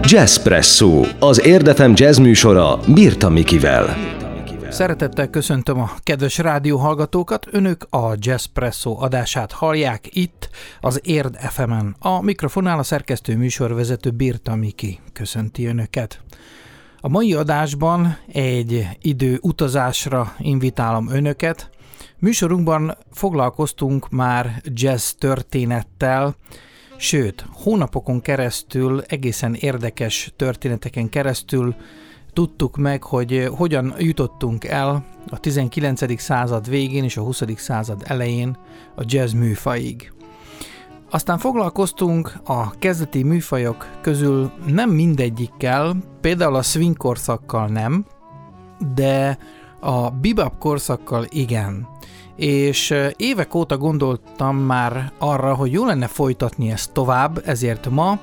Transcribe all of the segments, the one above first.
Jazzpresso, az Érdefem jazz műsora Birta Mikivel. Szeretettel köszöntöm a kedves rádióhallgatókat, önök a Jazzpresso adását hallják itt, az Érd FM-en. A mikrofonál a szerkesztő műsorvezető Birta Miki köszönti önöket. A mai adásban egy idő utazásra invitálom önöket. Műsorunkban foglalkoztunk már jazz történettel, sőt, hónapokon keresztül, egészen érdekes történeteken keresztül tudtuk meg, hogy hogyan jutottunk el a 19. század végén és a 20. század elején a jazz műfajig. Aztán foglalkoztunk a kezdeti műfajok közül nem mindegyikkel, például a swing korszakkal nem, de a bebop korszakkal igen. És évek óta gondoltam már arra, hogy jó lenne folytatni ezt tovább, ezért ma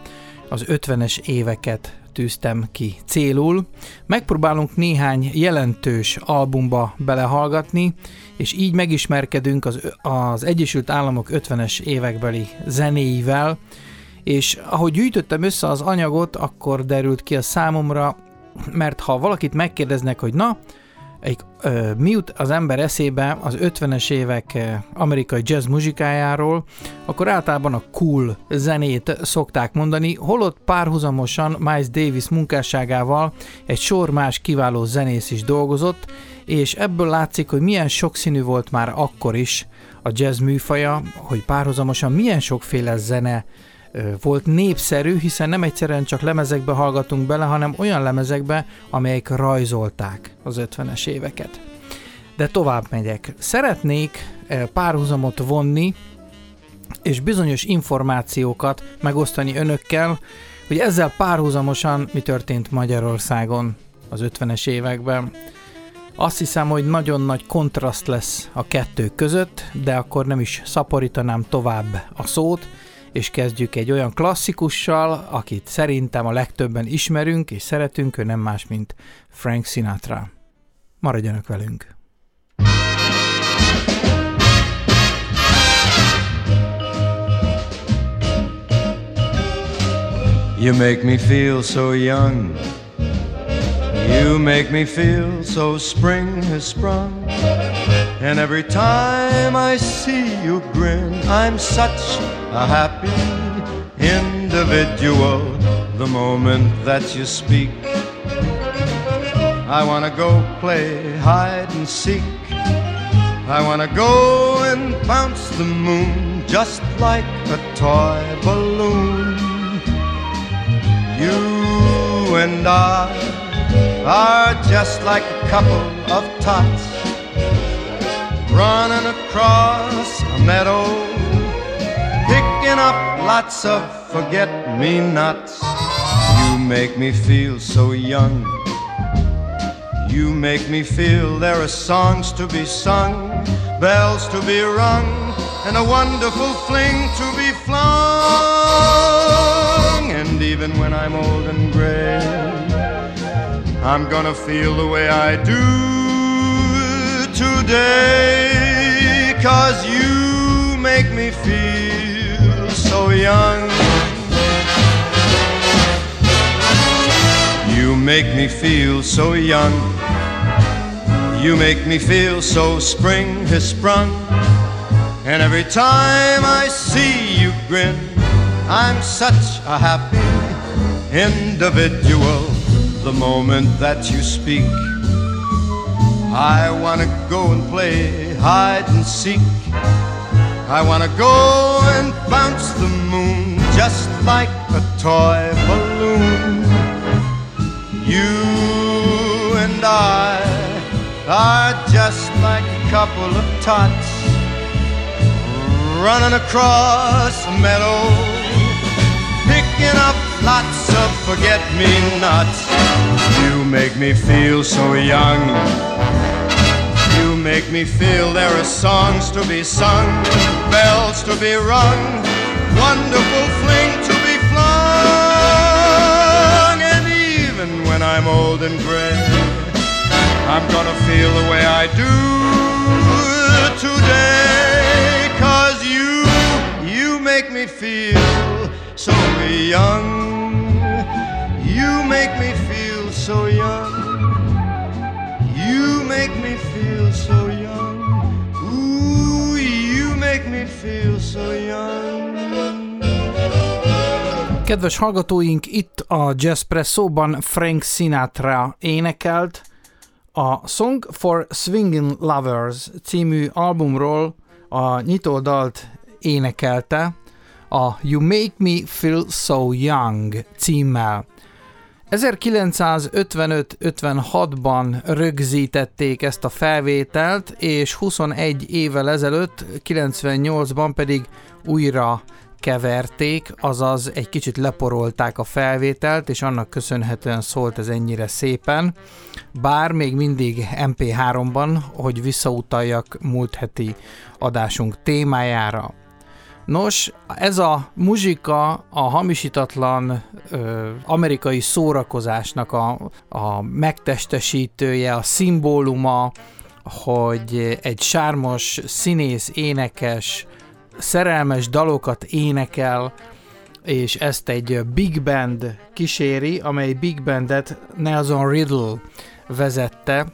az 50-es éveket tűztem ki célul. Megpróbálunk néhány jelentős albumba belehallgatni, és így megismerkedünk az, az Egyesült Államok 50-es évekbeli zenéivel, és ahogy gyűjtöttem össze az anyagot, akkor derült ki a számomra, mert ha valakit megkérdeznek, hogy na, egy, ö, mi az ember eszébe az 50-es évek amerikai jazz muzsikájáról, akkor általában a cool zenét szokták mondani, holott párhuzamosan Miles Davis munkásságával egy sor más kiváló zenész is dolgozott, és ebből látszik, hogy milyen sokszínű volt már akkor is a jazz műfaja, hogy párhuzamosan milyen sokféle zene volt népszerű, hiszen nem egyszerűen csak lemezekbe hallgatunk bele, hanem olyan lemezekbe, amelyek rajzolták az 50-es éveket. De tovább megyek. Szeretnék párhuzamot vonni, és bizonyos információkat megosztani önökkel, hogy ezzel párhuzamosan mi történt Magyarországon az 50-es években. Azt hiszem, hogy nagyon nagy kontraszt lesz a kettő között, de akkor nem is szaporítanám tovább a szót, és kezdjük egy olyan klasszikussal, akit szerintem a legtöbben ismerünk és szeretünk, ő nem más, mint Frank Sinatra. Maradjanak velünk! You make me feel so young You make me feel so spring has sprung And every time I see you grin, I'm such a happy individual. The moment that you speak, I wanna go play hide and seek. I wanna go and bounce the moon just like a toy balloon. You and I are just like a couple of tots running across a meadow, picking up lots of forget me nots. You make me feel so young. You make me feel there are songs to be sung, bells to be rung, and a wonderful fling to be flung. And even when I'm old and gray, I'm gonna feel the way I do today Cause you make me feel so young. You make me feel so young. You make me feel so spring has sprung. And every time I see you grin I'm such a happy individual. The moment that you speak I wanna go and play hide and seek. I wanna go and bounce the moon just like a toy balloon. You and I are just like a couple of tots running across a meadow, picking up lots of forget-me-nots. You make me feel so young make me feel there are songs to be sung, bells to be rung, wonderful fling to be flung. And even when I'm old and gray, I'm gonna feel the way I do today. Cause you, you make me feel so young. You make me feel so young. Feel so young. Ooh, you make me feel so young. Kedves hallgatóink, itt a Jazzpresso-ban Frank Sinatra énekelt a Song for Swinging Lovers című albumról a nyitódalt énekelte a You Make Me Feel So Young címmel. 1955-56-ban rögzítették ezt a felvételt, és 21 évvel ezelőtt, 98-ban pedig újra keverték, azaz egy kicsit leporolták a felvételt, és annak köszönhetően szólt ez ennyire szépen. Bár még mindig MP3-ban, hogy visszautaljak múlt heti adásunk témájára. Nos, ez a muzsika a hamisítatlan ö, amerikai szórakozásnak a, a megtestesítője, a szimbóluma, hogy egy sármos színész, énekes, szerelmes dalokat énekel, és ezt egy big band kíséri, amely big bandet Nelson Riddle vezette,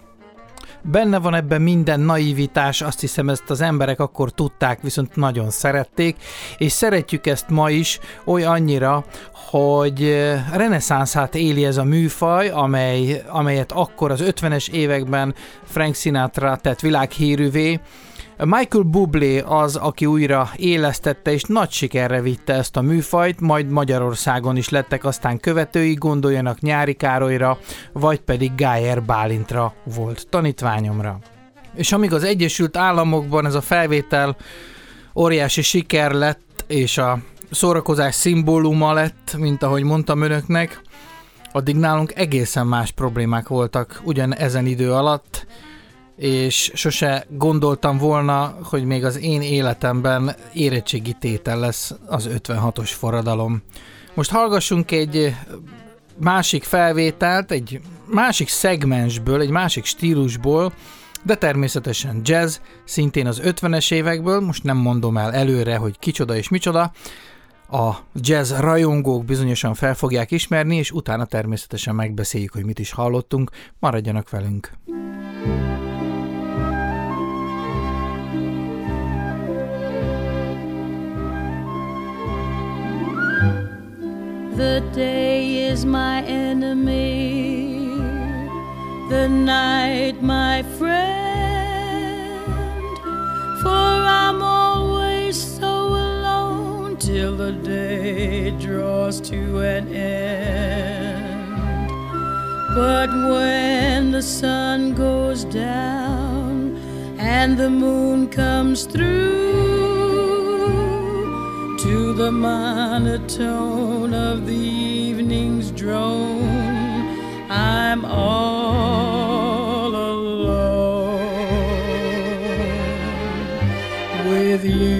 Benne van ebben minden naivitás, azt hiszem ezt az emberek akkor tudták, viszont nagyon szerették, és szeretjük ezt ma is oly annyira, hogy reneszánszát éli ez a műfaj, amely, amelyet akkor az 50-es években Frank Sinatra tett világhírűvé, Michael Bublé az, aki újra élesztette és nagy sikerre vitte ezt a műfajt, majd Magyarországon is lettek aztán követői, gondoljanak Nyári Károlyra, vagy pedig Gájer Bálintra volt tanítványomra. És amíg az Egyesült Államokban ez a felvétel óriási siker lett, és a szórakozás szimbóluma lett, mint ahogy mondtam önöknek, addig nálunk egészen más problémák voltak ugyan ezen idő alatt, és sose gondoltam volna, hogy még az én életemben érettségi tétel lesz az 56-os forradalom. Most hallgassunk egy másik felvételt, egy másik szegmensből, egy másik stílusból, de természetesen jazz, szintén az 50-es évekből, most nem mondom el előre, hogy kicsoda és micsoda, a jazz rajongók bizonyosan fel fogják ismerni, és utána természetesen megbeszéljük, hogy mit is hallottunk. Maradjanak velünk! The day is my enemy, the night my friend. For I'm always so alone till the day draws to an end. But when the sun goes down and the moon comes through, to the monotone of the evening's drone. I'm all alone with you.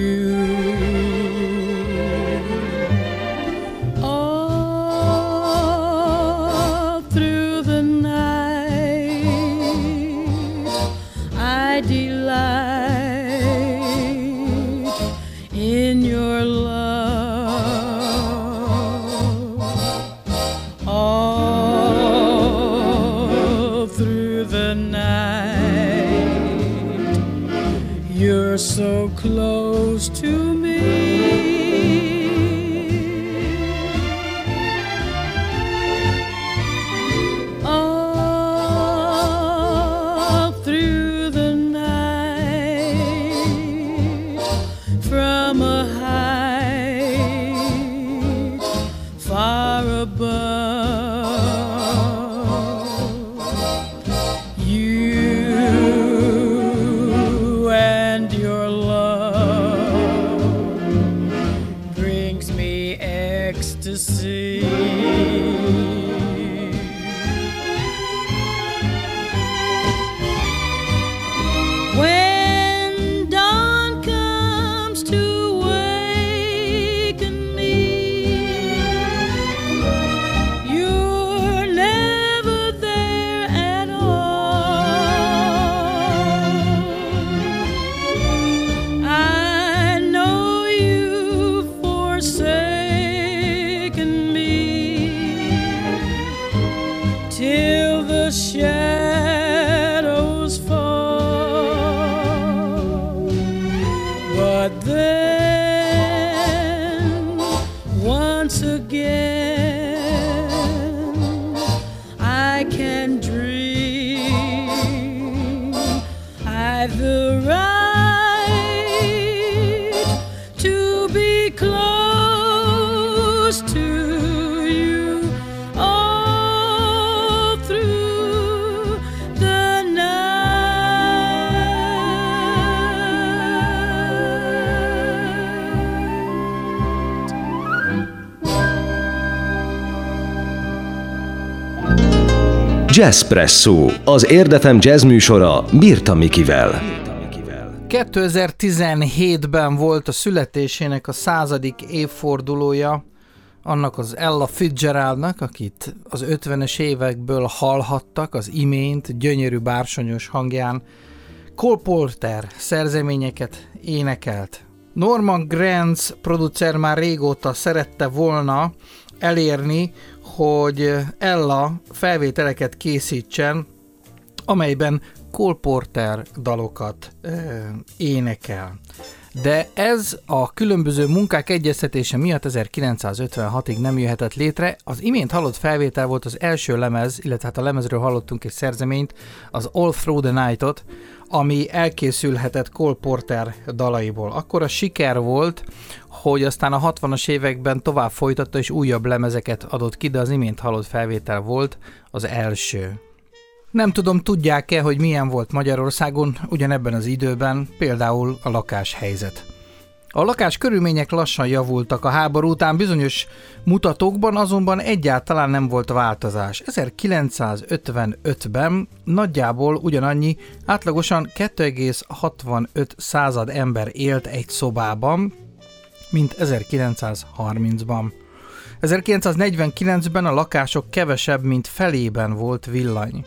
Jazzpresso, az Érdefem jazz műsora Birta Mikivel. 2017-ben volt a születésének a századik évfordulója, annak az Ella Fitzgeraldnak, akit az 50-es évekből hallhattak az imént gyönyörű bársonyos hangján. Cole Porter szerzeményeket énekelt. Norman Granz producer már régóta szerette volna elérni, hogy Ella felvételeket készítsen, amelyben Cole Porter dalokat ö, énekel. De ez a különböző munkák egyeztetése miatt 1956-ig nem jöhetett létre. Az imént hallott felvétel volt az első lemez, illetve hát a lemezről hallottunk egy szerzeményt, az All Through the Night-ot, ami elkészülhetett Cole Porter dalaiból. Akkor a siker volt, hogy aztán a 60-as években tovább folytatta és újabb lemezeket adott ki, de az imént hallott felvétel volt az első. Nem tudom, tudják-e, hogy milyen volt Magyarországon ugyanebben az időben, például a lakáshelyzet. A lakás körülmények lassan javultak a háború után, bizonyos mutatókban azonban egyáltalán nem volt változás. 1955-ben nagyjából ugyanannyi, átlagosan 2,65 század ember élt egy szobában, mint 1930-ban. 1949-ben a lakások kevesebb, mint felében volt villany,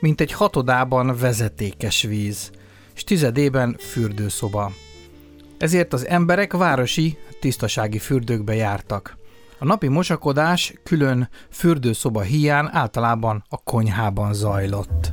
mint egy hatodában vezetékes víz, és tizedében fürdőszoba. Ezért az emberek városi, tisztasági fürdőkbe jártak. A napi mosakodás külön fürdőszoba hiány általában a konyhában zajlott.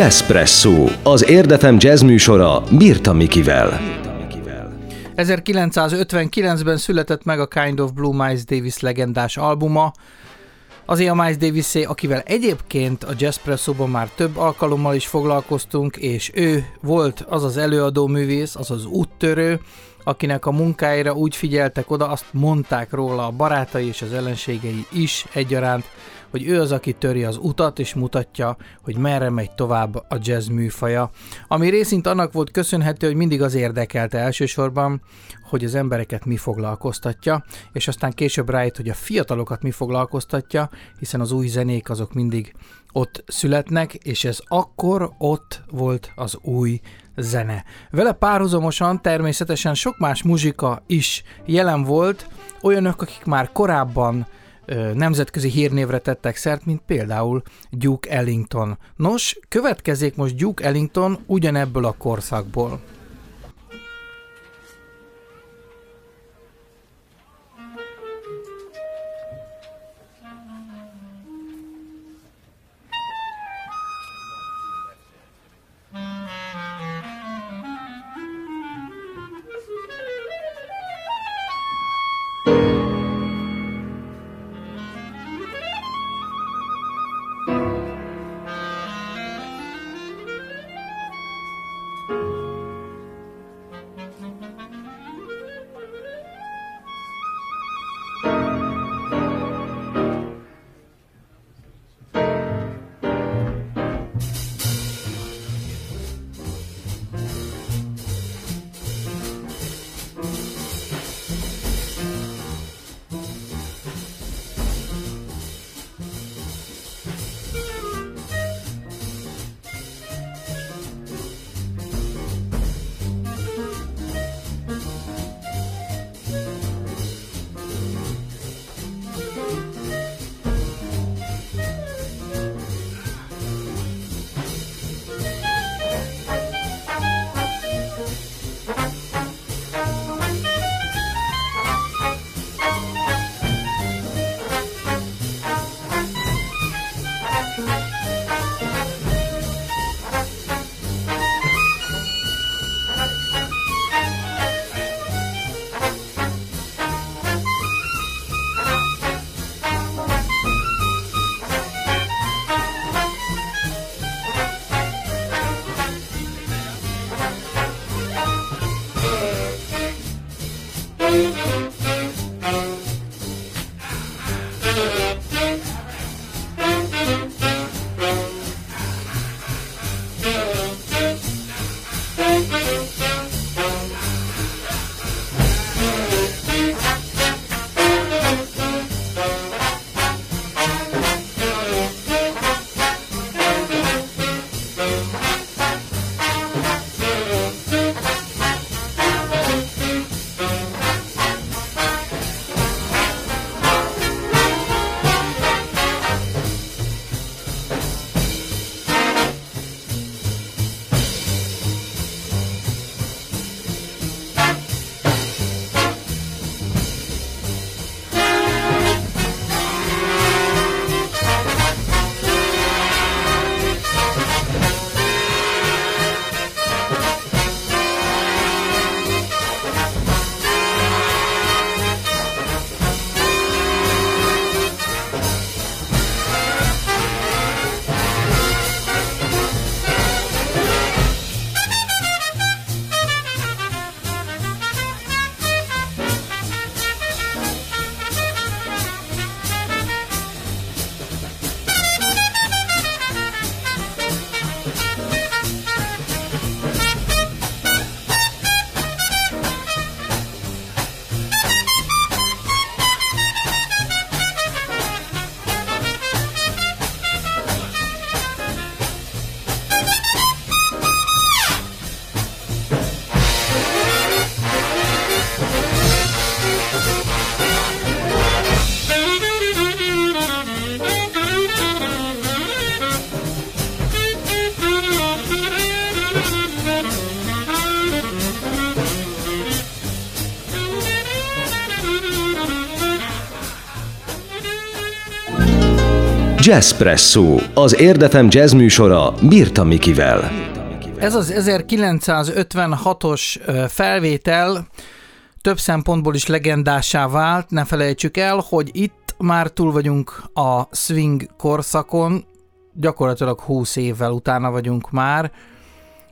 Jazzpresso, az Érdefem jazz műsora Birta Mikivel. 1959-ben született meg a Kind of Blue Miles Davis legendás albuma, Azért a Miles davis akivel egyébként a Jazzpresso-ban már több alkalommal is foglalkoztunk, és ő volt az az előadó művész, az az úttörő, akinek a munkáira úgy figyeltek oda, azt mondták róla a barátai és az ellenségei is egyaránt, hogy ő az, aki töri az utat és mutatja, hogy merre megy tovább a jazz műfaja. Ami részint annak volt köszönhető, hogy mindig az érdekelte elsősorban, hogy az embereket mi foglalkoztatja, és aztán később rájött, hogy a fiatalokat mi foglalkoztatja, hiszen az új zenék azok mindig ott születnek, és ez akkor ott volt az új zene. Vele párhuzamosan természetesen sok más muzsika is jelen volt, olyanok, akik már korábban nemzetközi hírnévre tettek szert, mint például Duke Ellington. Nos, következik most Duke Ellington ugyanebből a korszakból. Jazzpresso, az Érdefem jazz műsora Birta Mikivel. Ez az 1956-os felvétel több szempontból is legendásá vált. Ne felejtsük el, hogy itt már túl vagyunk a swing korszakon, gyakorlatilag 20 évvel utána vagyunk már,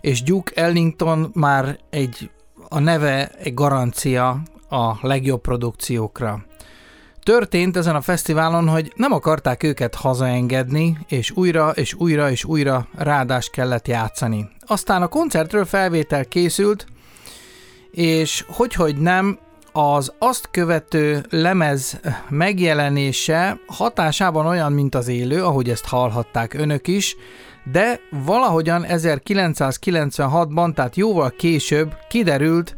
és Duke Ellington már egy, a neve egy garancia a legjobb produkciókra. Történt ezen a fesztiválon, hogy nem akarták őket hazaengedni, és újra és újra és újra ráadást kellett játszani. Aztán a koncertről felvétel készült, és hogy nem, az azt követő lemez megjelenése hatásában olyan, mint az élő, ahogy ezt hallhatták önök is, de valahogyan 1996-ban, tehát jóval később kiderült,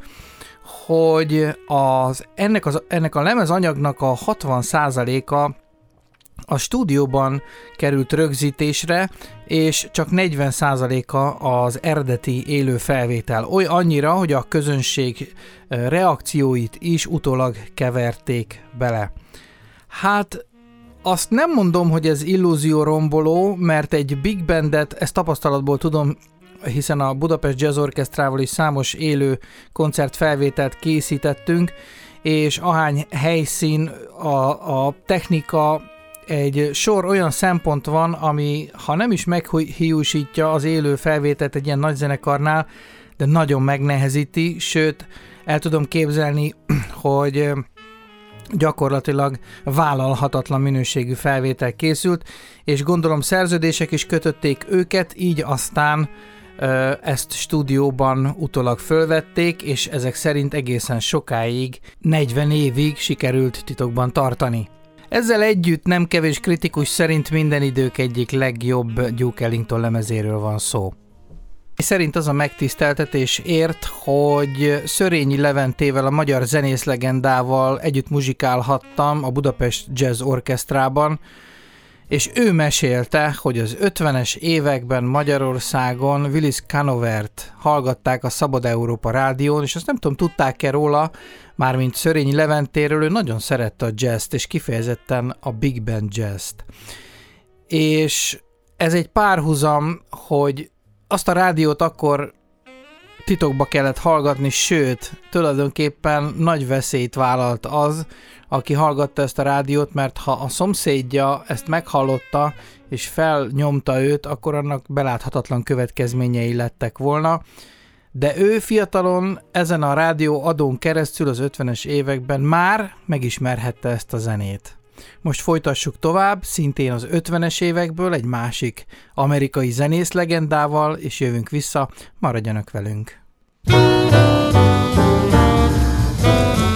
hogy az, ennek, az, ennek a lemezanyagnak a 60%-a a stúdióban került rögzítésre, és csak 40%-a az eredeti élő felvétel. Oly annyira, hogy a közönség reakcióit is utólag keverték bele. Hát azt nem mondom, hogy ez illúzió romboló, mert egy big bandet, ezt tapasztalatból tudom, hiszen a Budapest Jazz Orchestrával is számos élő koncertfelvételt készítettünk, és ahány helyszín, a, a technika, egy sor olyan szempont van, ami ha nem is meghiúsítja az élő felvételt egy ilyen nagy zenekarnál, de nagyon megnehezíti, sőt, el tudom képzelni, hogy gyakorlatilag vállalhatatlan minőségű felvétel készült, és gondolom szerződések is kötötték őket, így aztán ezt stúdióban utólag fölvették, és ezek szerint egészen sokáig, 40 évig sikerült titokban tartani. Ezzel együtt nem kevés kritikus szerint minden idők egyik legjobb Duke Ellington lemezéről van szó. Szerint az a megtiszteltetés ért, hogy Szörényi Leventével, a magyar zenész legendával együtt muzsikálhattam a Budapest Jazz Orkestrában, és ő mesélte, hogy az 50-es években Magyarországon Willis Canovert hallgatták a Szabad Európa rádión, és azt nem tudom, tudták-e róla, mármint Szörényi Leventéről, ő nagyon szerette a jazzt, és kifejezetten a big band jazzt. És ez egy párhuzam, hogy azt a rádiót akkor titokba kellett hallgatni, sőt, tulajdonképpen nagy veszélyt vállalt az, aki hallgatta ezt a rádiót, mert ha a szomszédja ezt meghallotta, és felnyomta őt, akkor annak beláthatatlan következményei lettek volna. De ő fiatalon ezen a rádió adón keresztül az 50-es években már megismerhette ezt a zenét. Most folytassuk tovább, szintén az 50-es évekből egy másik amerikai zenész legendával, és jövünk vissza, maradjanak velünk. Thank you.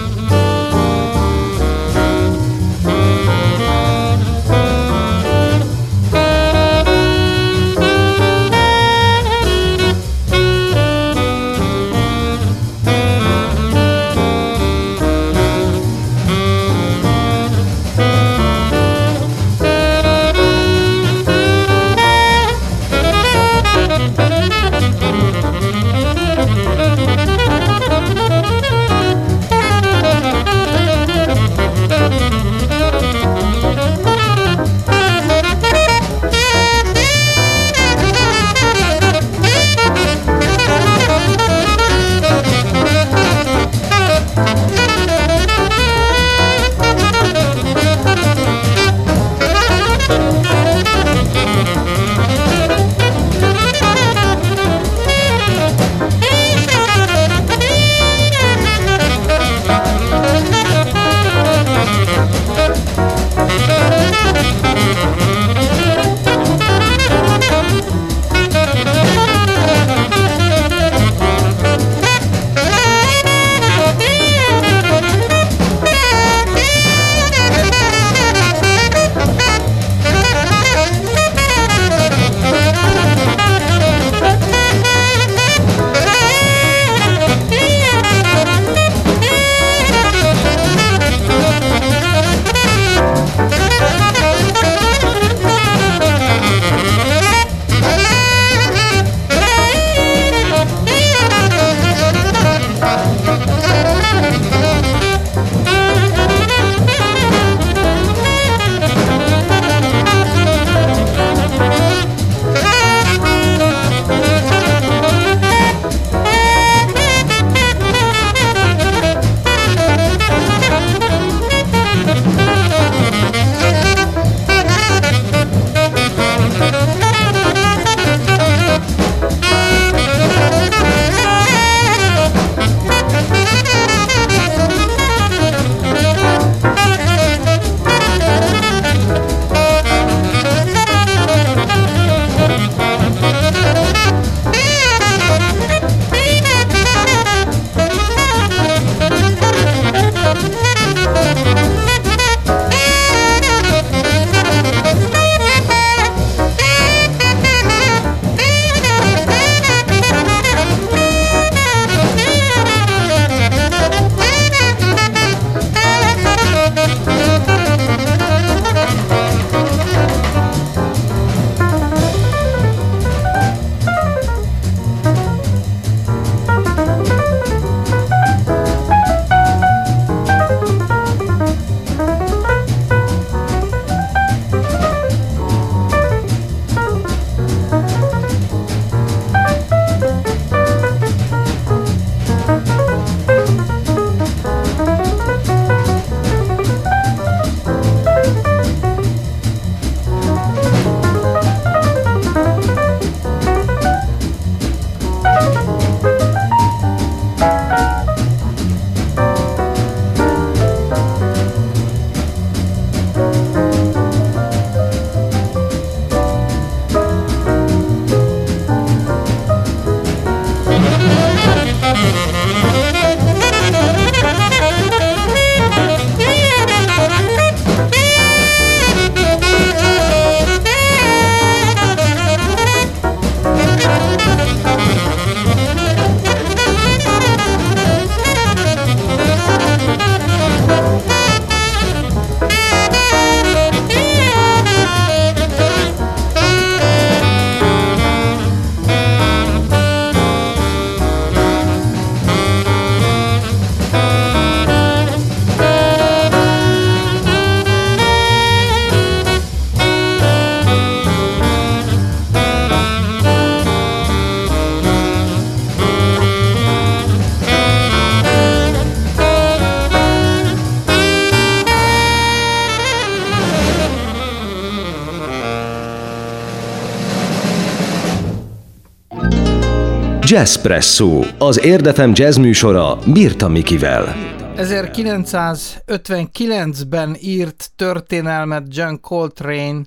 Jazzpresso, az Érdefem jazz műsora Birta Mikivel. 1959-ben írt történelmet John Coltrane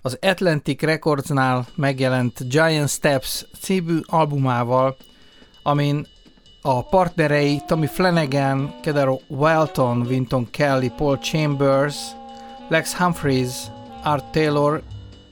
az Atlantic Recordsnál megjelent Giant Steps című albumával, amin a partnerei Tommy Flanagan, Kedaro Welton, Winton Kelly, Paul Chambers, Lex Humphries, Art Taylor,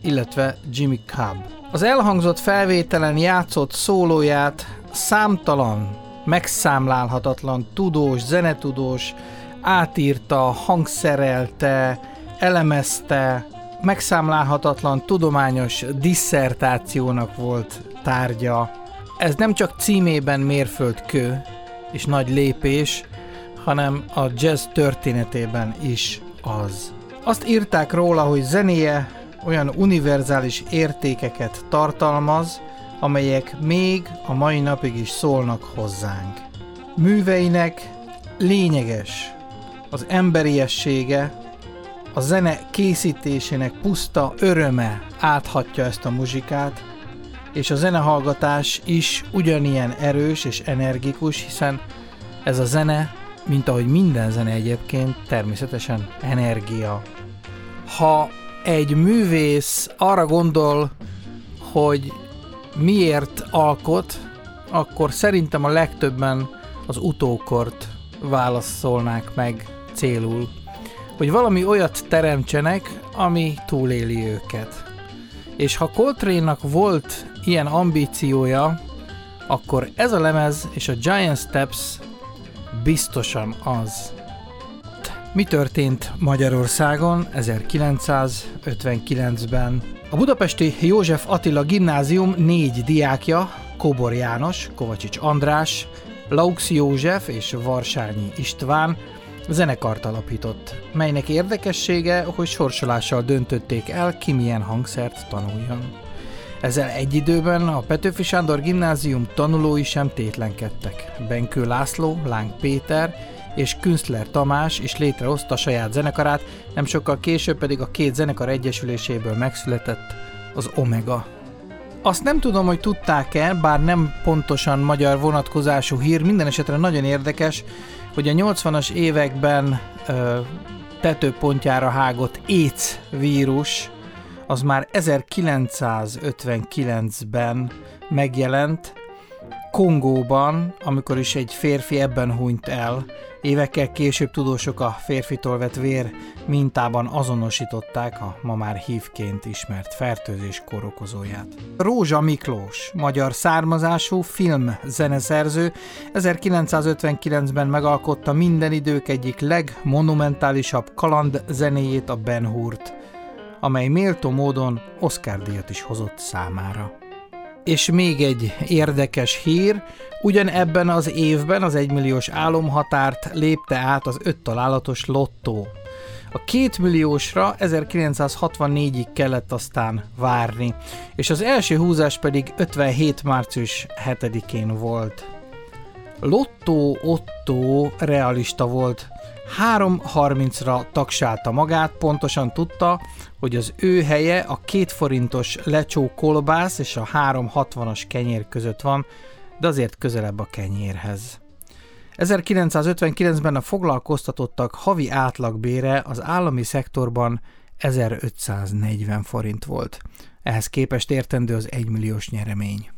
illetve Jimmy Cobb. Az elhangzott felvételen játszott szólóját számtalan, megszámlálhatatlan tudós, zenetudós átírta, hangszerelte, elemezte, megszámlálhatatlan tudományos disszertációnak volt tárgya. Ez nem csak címében mérföldkő és nagy lépés, hanem a jazz történetében is az. Azt írták róla, hogy zenéje olyan univerzális értékeket tartalmaz, amelyek még a mai napig is szólnak hozzánk. Műveinek lényeges az emberiessége, a zene készítésének puszta öröme áthatja ezt a muzsikát, és a zenehallgatás is ugyanilyen erős és energikus, hiszen ez a zene, mint ahogy minden zene egyébként, természetesen energia. Ha egy művész arra gondol, hogy miért alkot, akkor szerintem a legtöbben az utókort válaszolnák meg célul. Hogy valami olyat teremtsenek, ami túléli őket. És ha coltrane volt ilyen ambíciója, akkor ez a lemez és a Giant Steps biztosan az. Mi történt Magyarországon 1959-ben? A budapesti József Attila gimnázium négy diákja, Kóbor János, Kovacsics András, Laux József és Varsányi István zenekart alapított, melynek érdekessége, hogy sorsolással döntötték el, ki milyen hangszert tanuljon. Ezzel egy időben a Petőfi Sándor gimnázium tanulói sem tétlenkedtek. Benkő László, Láng Péter és Künstler Tamás is létrehozta saját zenekarát, nem sokkal később pedig a két zenekar egyesüléséből megszületett az Omega. Azt nem tudom, hogy tudták-e, bár nem pontosan magyar vonatkozású hír, minden esetre nagyon érdekes, hogy a 80-as években ö, tetőpontjára hágott AIDS vírus az már 1959-ben megjelent Kongóban, amikor is egy férfi ebben hunyt el, Évekkel később tudósok a férfitól vett vér mintában azonosították a ma már hívként ismert fertőzés korokozóját. Rózsa Miklós, magyar származású film zeneszerző, 1959-ben megalkotta minden idők egyik legmonumentálisabb kaland zenéjét a Ben Hurt, amely méltó módon Oscar-díjat is hozott számára. És még egy érdekes hír, ugyan ebben az évben az egymilliós álomhatárt lépte át az öt találatos lottó. A két milliósra 1964-ig kellett aztán várni, és az első húzás pedig 57. március 7-én volt. Lottó Otto realista volt, 3.30-ra tagsálta magát, pontosan tudta, hogy az ő helye a két forintos lecsó kolbász és a 3.60-as kenyér között van, de azért közelebb a kenyérhez. 1959-ben a foglalkoztatottak havi átlagbére az állami szektorban 1540 forint volt. Ehhez képest értendő az 1 milliós nyeremény.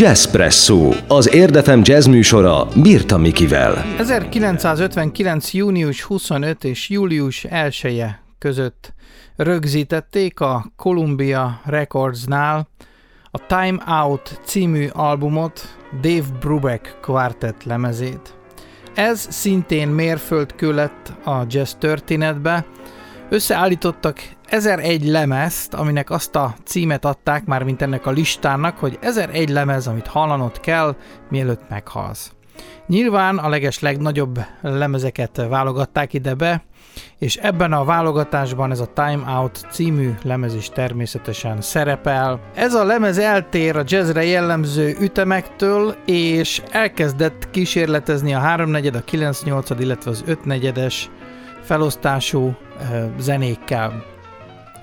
Jazzpresso, az Érdefem jazz műsora Birta Mikivel. 1959. június 25 és július 1 -e között rögzítették a Columbia Recordsnál a Time Out című albumot, Dave Brubeck kvartett lemezét. Ez szintén mérföldkő lett a jazz történetbe. Összeállítottak 1001 lemezt, aminek azt a címet adták már, mint ennek a listának, hogy 1001 lemez, amit hallanod kell, mielőtt meghalsz. Nyilván a leges legnagyobb lemezeket válogatták ide be, és ebben a válogatásban ez a Time Out című lemez is természetesen szerepel. Ez a lemez eltér a jazzre jellemző ütemektől, és elkezdett kísérletezni a 3-4, a 9-8, illetve az 5-4-es felosztású zenékkel.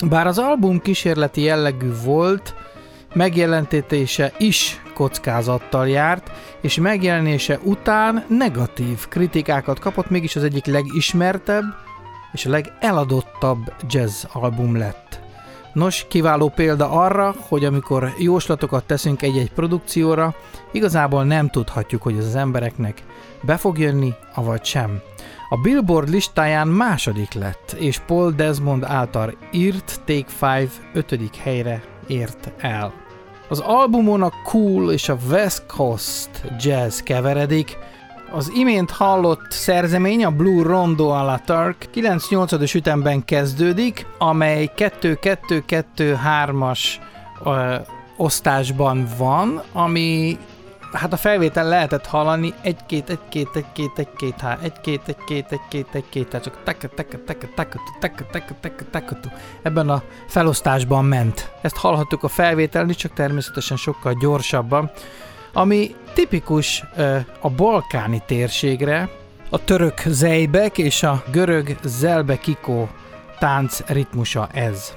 Bár az album kísérleti jellegű volt, megjelentése is kockázattal járt, és megjelenése után negatív kritikákat kapott, mégis az egyik legismertebb és a legeladottabb jazz album lett. Nos, kiváló példa arra, hogy amikor jóslatokat teszünk egy-egy produkcióra, igazából nem tudhatjuk, hogy az embereknek be fog jönni, avagy sem. A Billboard listáján második lett, és Paul Desmond által írt Take 5 ötödik helyre ért el. Az albumon a cool és a West Coast jazz keveredik, az imént hallott szerzemény a Blue Rondo a la Turk 9-8-as ütemben kezdődik, amely 2-2-2-3-as osztásban van, ami hát a felvétel lehetett hallani egy-két, egy-két, egy-két, egy-két, há, egy-két, egy-két, egy-két, egy-két, tehát csak tek tek tek tek tek tek tek tek ebben a felosztásban ment. Ezt hallhattuk a felvételni, csak természetesen sokkal gyorsabban, ami tipikus a balkáni térségre, a török zejbek és a görög zelbekikó tánc ritmusa ez.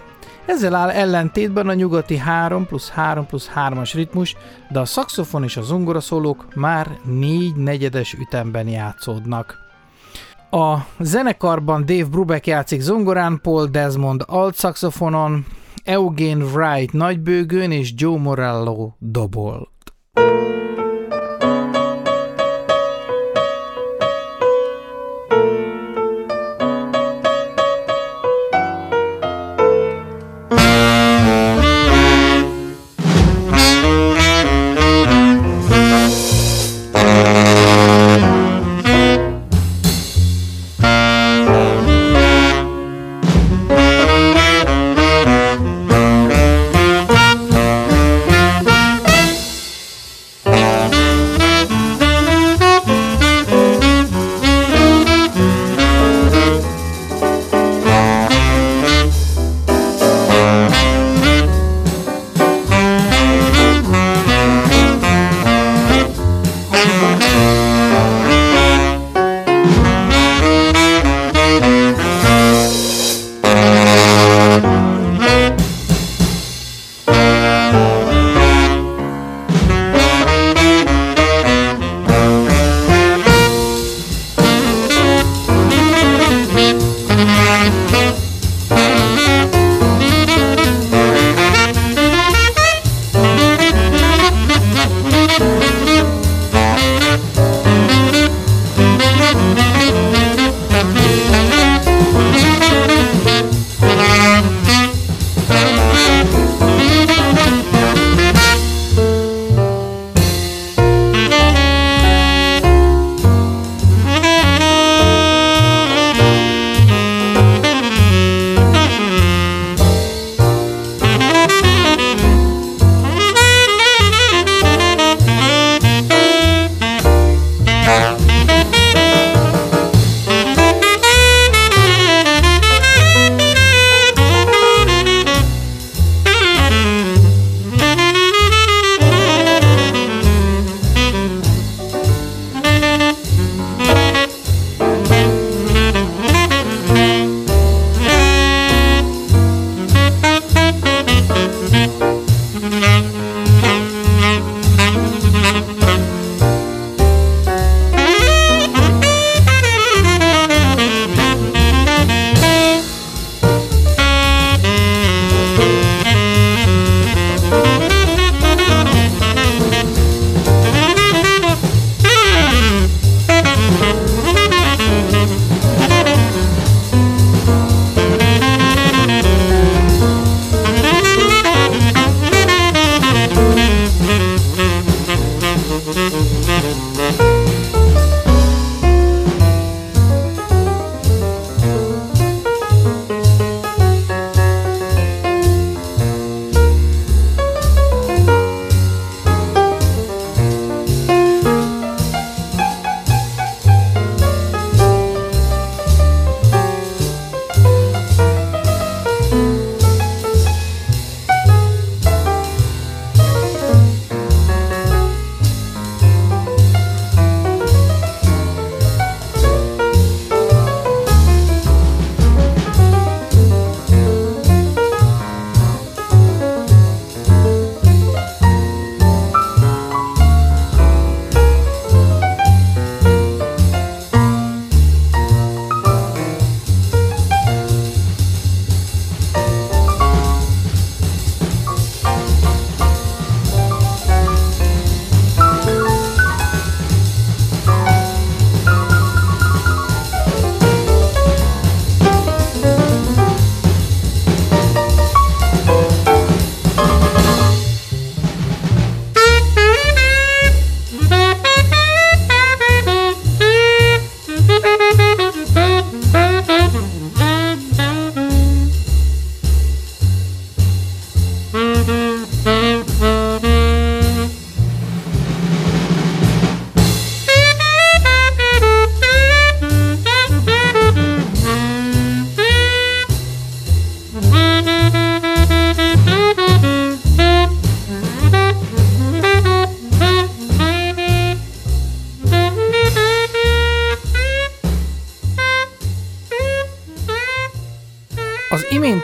Ezzel áll ellentétben a nyugati 3 plusz 3 plusz 3-as ritmus, de a szaxofon és a zongoraszólók már 4 negyedes ütemben játszódnak. A zenekarban Dave Brubeck játszik zongorán, Paul Desmond alt szaxofonon, Eugene Wright nagybőgőn és Joe Morello dobol.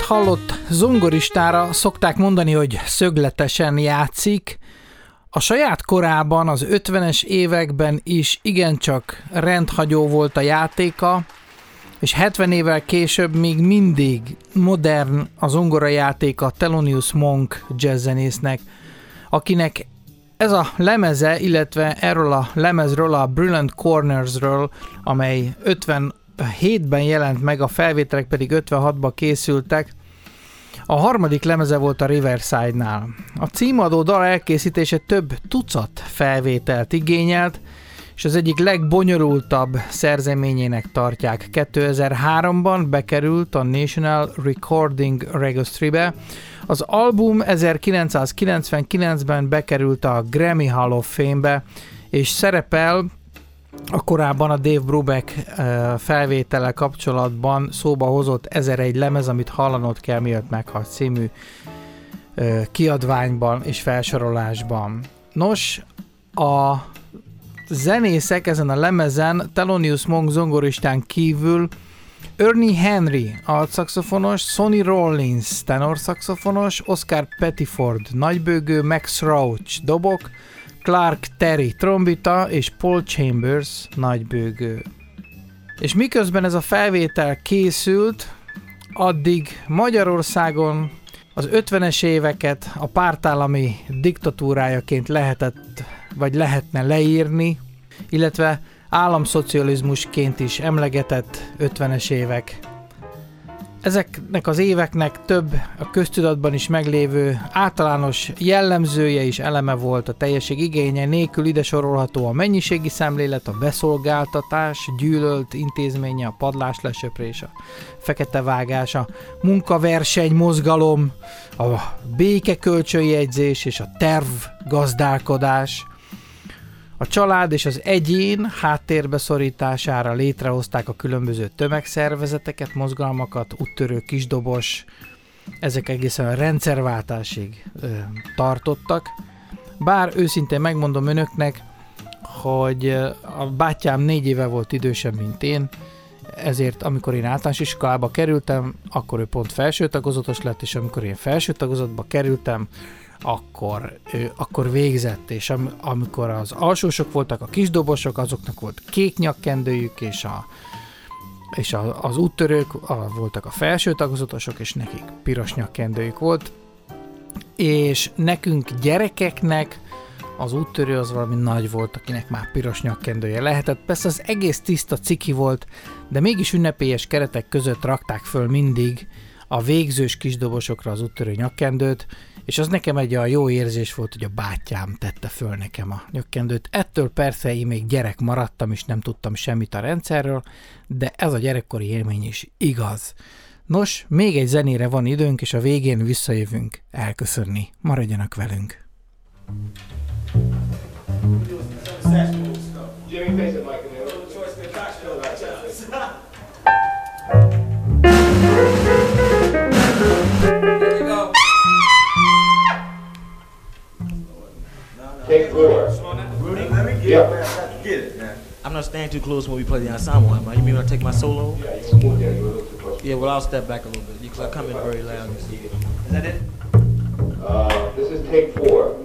Hallott zongoristára szokták mondani, hogy szögletesen játszik. A saját korában, az 50-es években is igencsak rendhagyó volt a játéka, és 70 évvel később még mindig modern a zongora játéka Thelonious Monk jazzzenésznek, akinek ez a lemeze, illetve erről a lemezről, a Brilliant Cornersről, amely 50 7-ben jelent meg, a felvételek pedig 56-ban készültek. A harmadik lemeze volt a Riverside-nál. A címadó dal elkészítése több tucat felvételt igényelt, és az egyik legbonyolultabb szerzeményének tartják. 2003-ban bekerült a National Recording Registry-be, az album 1999-ben bekerült a Grammy Hall of Fame-be, és szerepel a korábban a Dave Brubeck felvétele kapcsolatban szóba hozott 1001 lemez, amit hallanod kell, miatt meghalt című kiadványban és felsorolásban. Nos, a zenészek ezen a lemezen Thelonious Monk zongoristán kívül Ernie Henry, altszaxofonos, Sonny Rollins, tenorszaxofonos, Oscar Pettiford, nagybőgő, Max Roach, dobok, Clark Terry trombita és Paul Chambers nagybőgő. És miközben ez a felvétel készült, addig Magyarországon az 50-es éveket a pártállami diktatúrájaként lehetett, vagy lehetne leírni, illetve államszocializmusként is emlegetett 50-es évek Ezeknek az éveknek több a köztudatban is meglévő általános jellemzője és eleme volt a teljesség igénye. Nélkül ide sorolható a mennyiségi szemlélet, a beszolgáltatás, gyűlölt intézménye, a padlás lesöprés, a fekete vágás, a munkaverseny mozgalom, a békekölcsönjegyzés és a terv gazdálkodás – a család és az egyén háttérbe szorítására létrehozták a különböző tömegszervezeteket, mozgalmakat, úttörő kisdobos, ezek egészen a rendszerváltásig ö, tartottak. Bár őszintén megmondom önöknek, hogy a bátyám négy éve volt idősebb, mint én, ezért amikor én általános iskolába kerültem, akkor ő pont felső tagozatos lett, és amikor én felső tagozatba kerültem, akkor, ő, akkor végzett, és am, amikor az alsósok voltak, a kisdobosok, azoknak volt kék nyakkendőjük, és a, és a, az úttörők a, voltak a felső tagozatosok, és nekik piros nyakkendőjük volt, és nekünk gyerekeknek az úttörő az valami nagy volt, akinek már piros nyakkendője lehetett. Persze az egész tiszta ciki volt, de mégis ünnepélyes keretek között rakták föl mindig a végzős kisdobosokra az úttörő nyakkendőt, és az nekem egy olyan jó érzés volt, hogy a bátyám tette föl nekem a nyakkendőt. Ettől persze én még gyerek maradtam, és nem tudtam semmit a rendszerről, de ez a gyerekkori élmény is igaz. Nos, még egy zenére van időnk, és a végén visszajövünk elköszönni. Maradjanak velünk! Jimmy Take four. Rudy, let me get yeah. it, Get it, man. I'm not standing too close when we play the ensemble, man. You mean when I take my solo? Yeah, you move there. You're a little too close. Yeah, well, I'll step back a little bit because I come in very loud. Is that it? Uh, this is take four.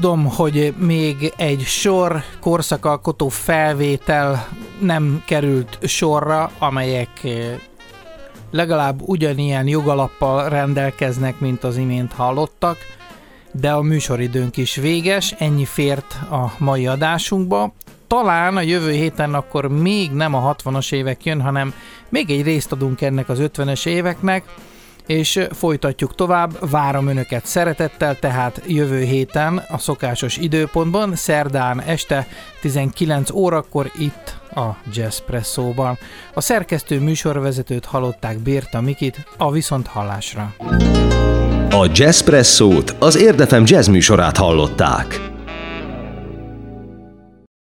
Tudom, hogy még egy sor korszakalkotó felvétel nem került sorra, amelyek eh, legalább ugyanilyen jogalappal rendelkeznek, mint az imént hallottak, de a műsoridőnk is véges, ennyi fért a mai adásunkba. Talán a jövő héten akkor még nem a 60-as évek jön, hanem még egy részt adunk ennek az 50-es éveknek, és folytatjuk tovább. Várom Önöket szeretettel, tehát jövő héten a szokásos időpontban, szerdán este 19 órakor itt a Jazzpresszóban. A szerkesztő műsorvezetőt hallották Bírta Mikit a viszont hallásra. A Jazzpresszót az Érdefem jazz műsorát hallották.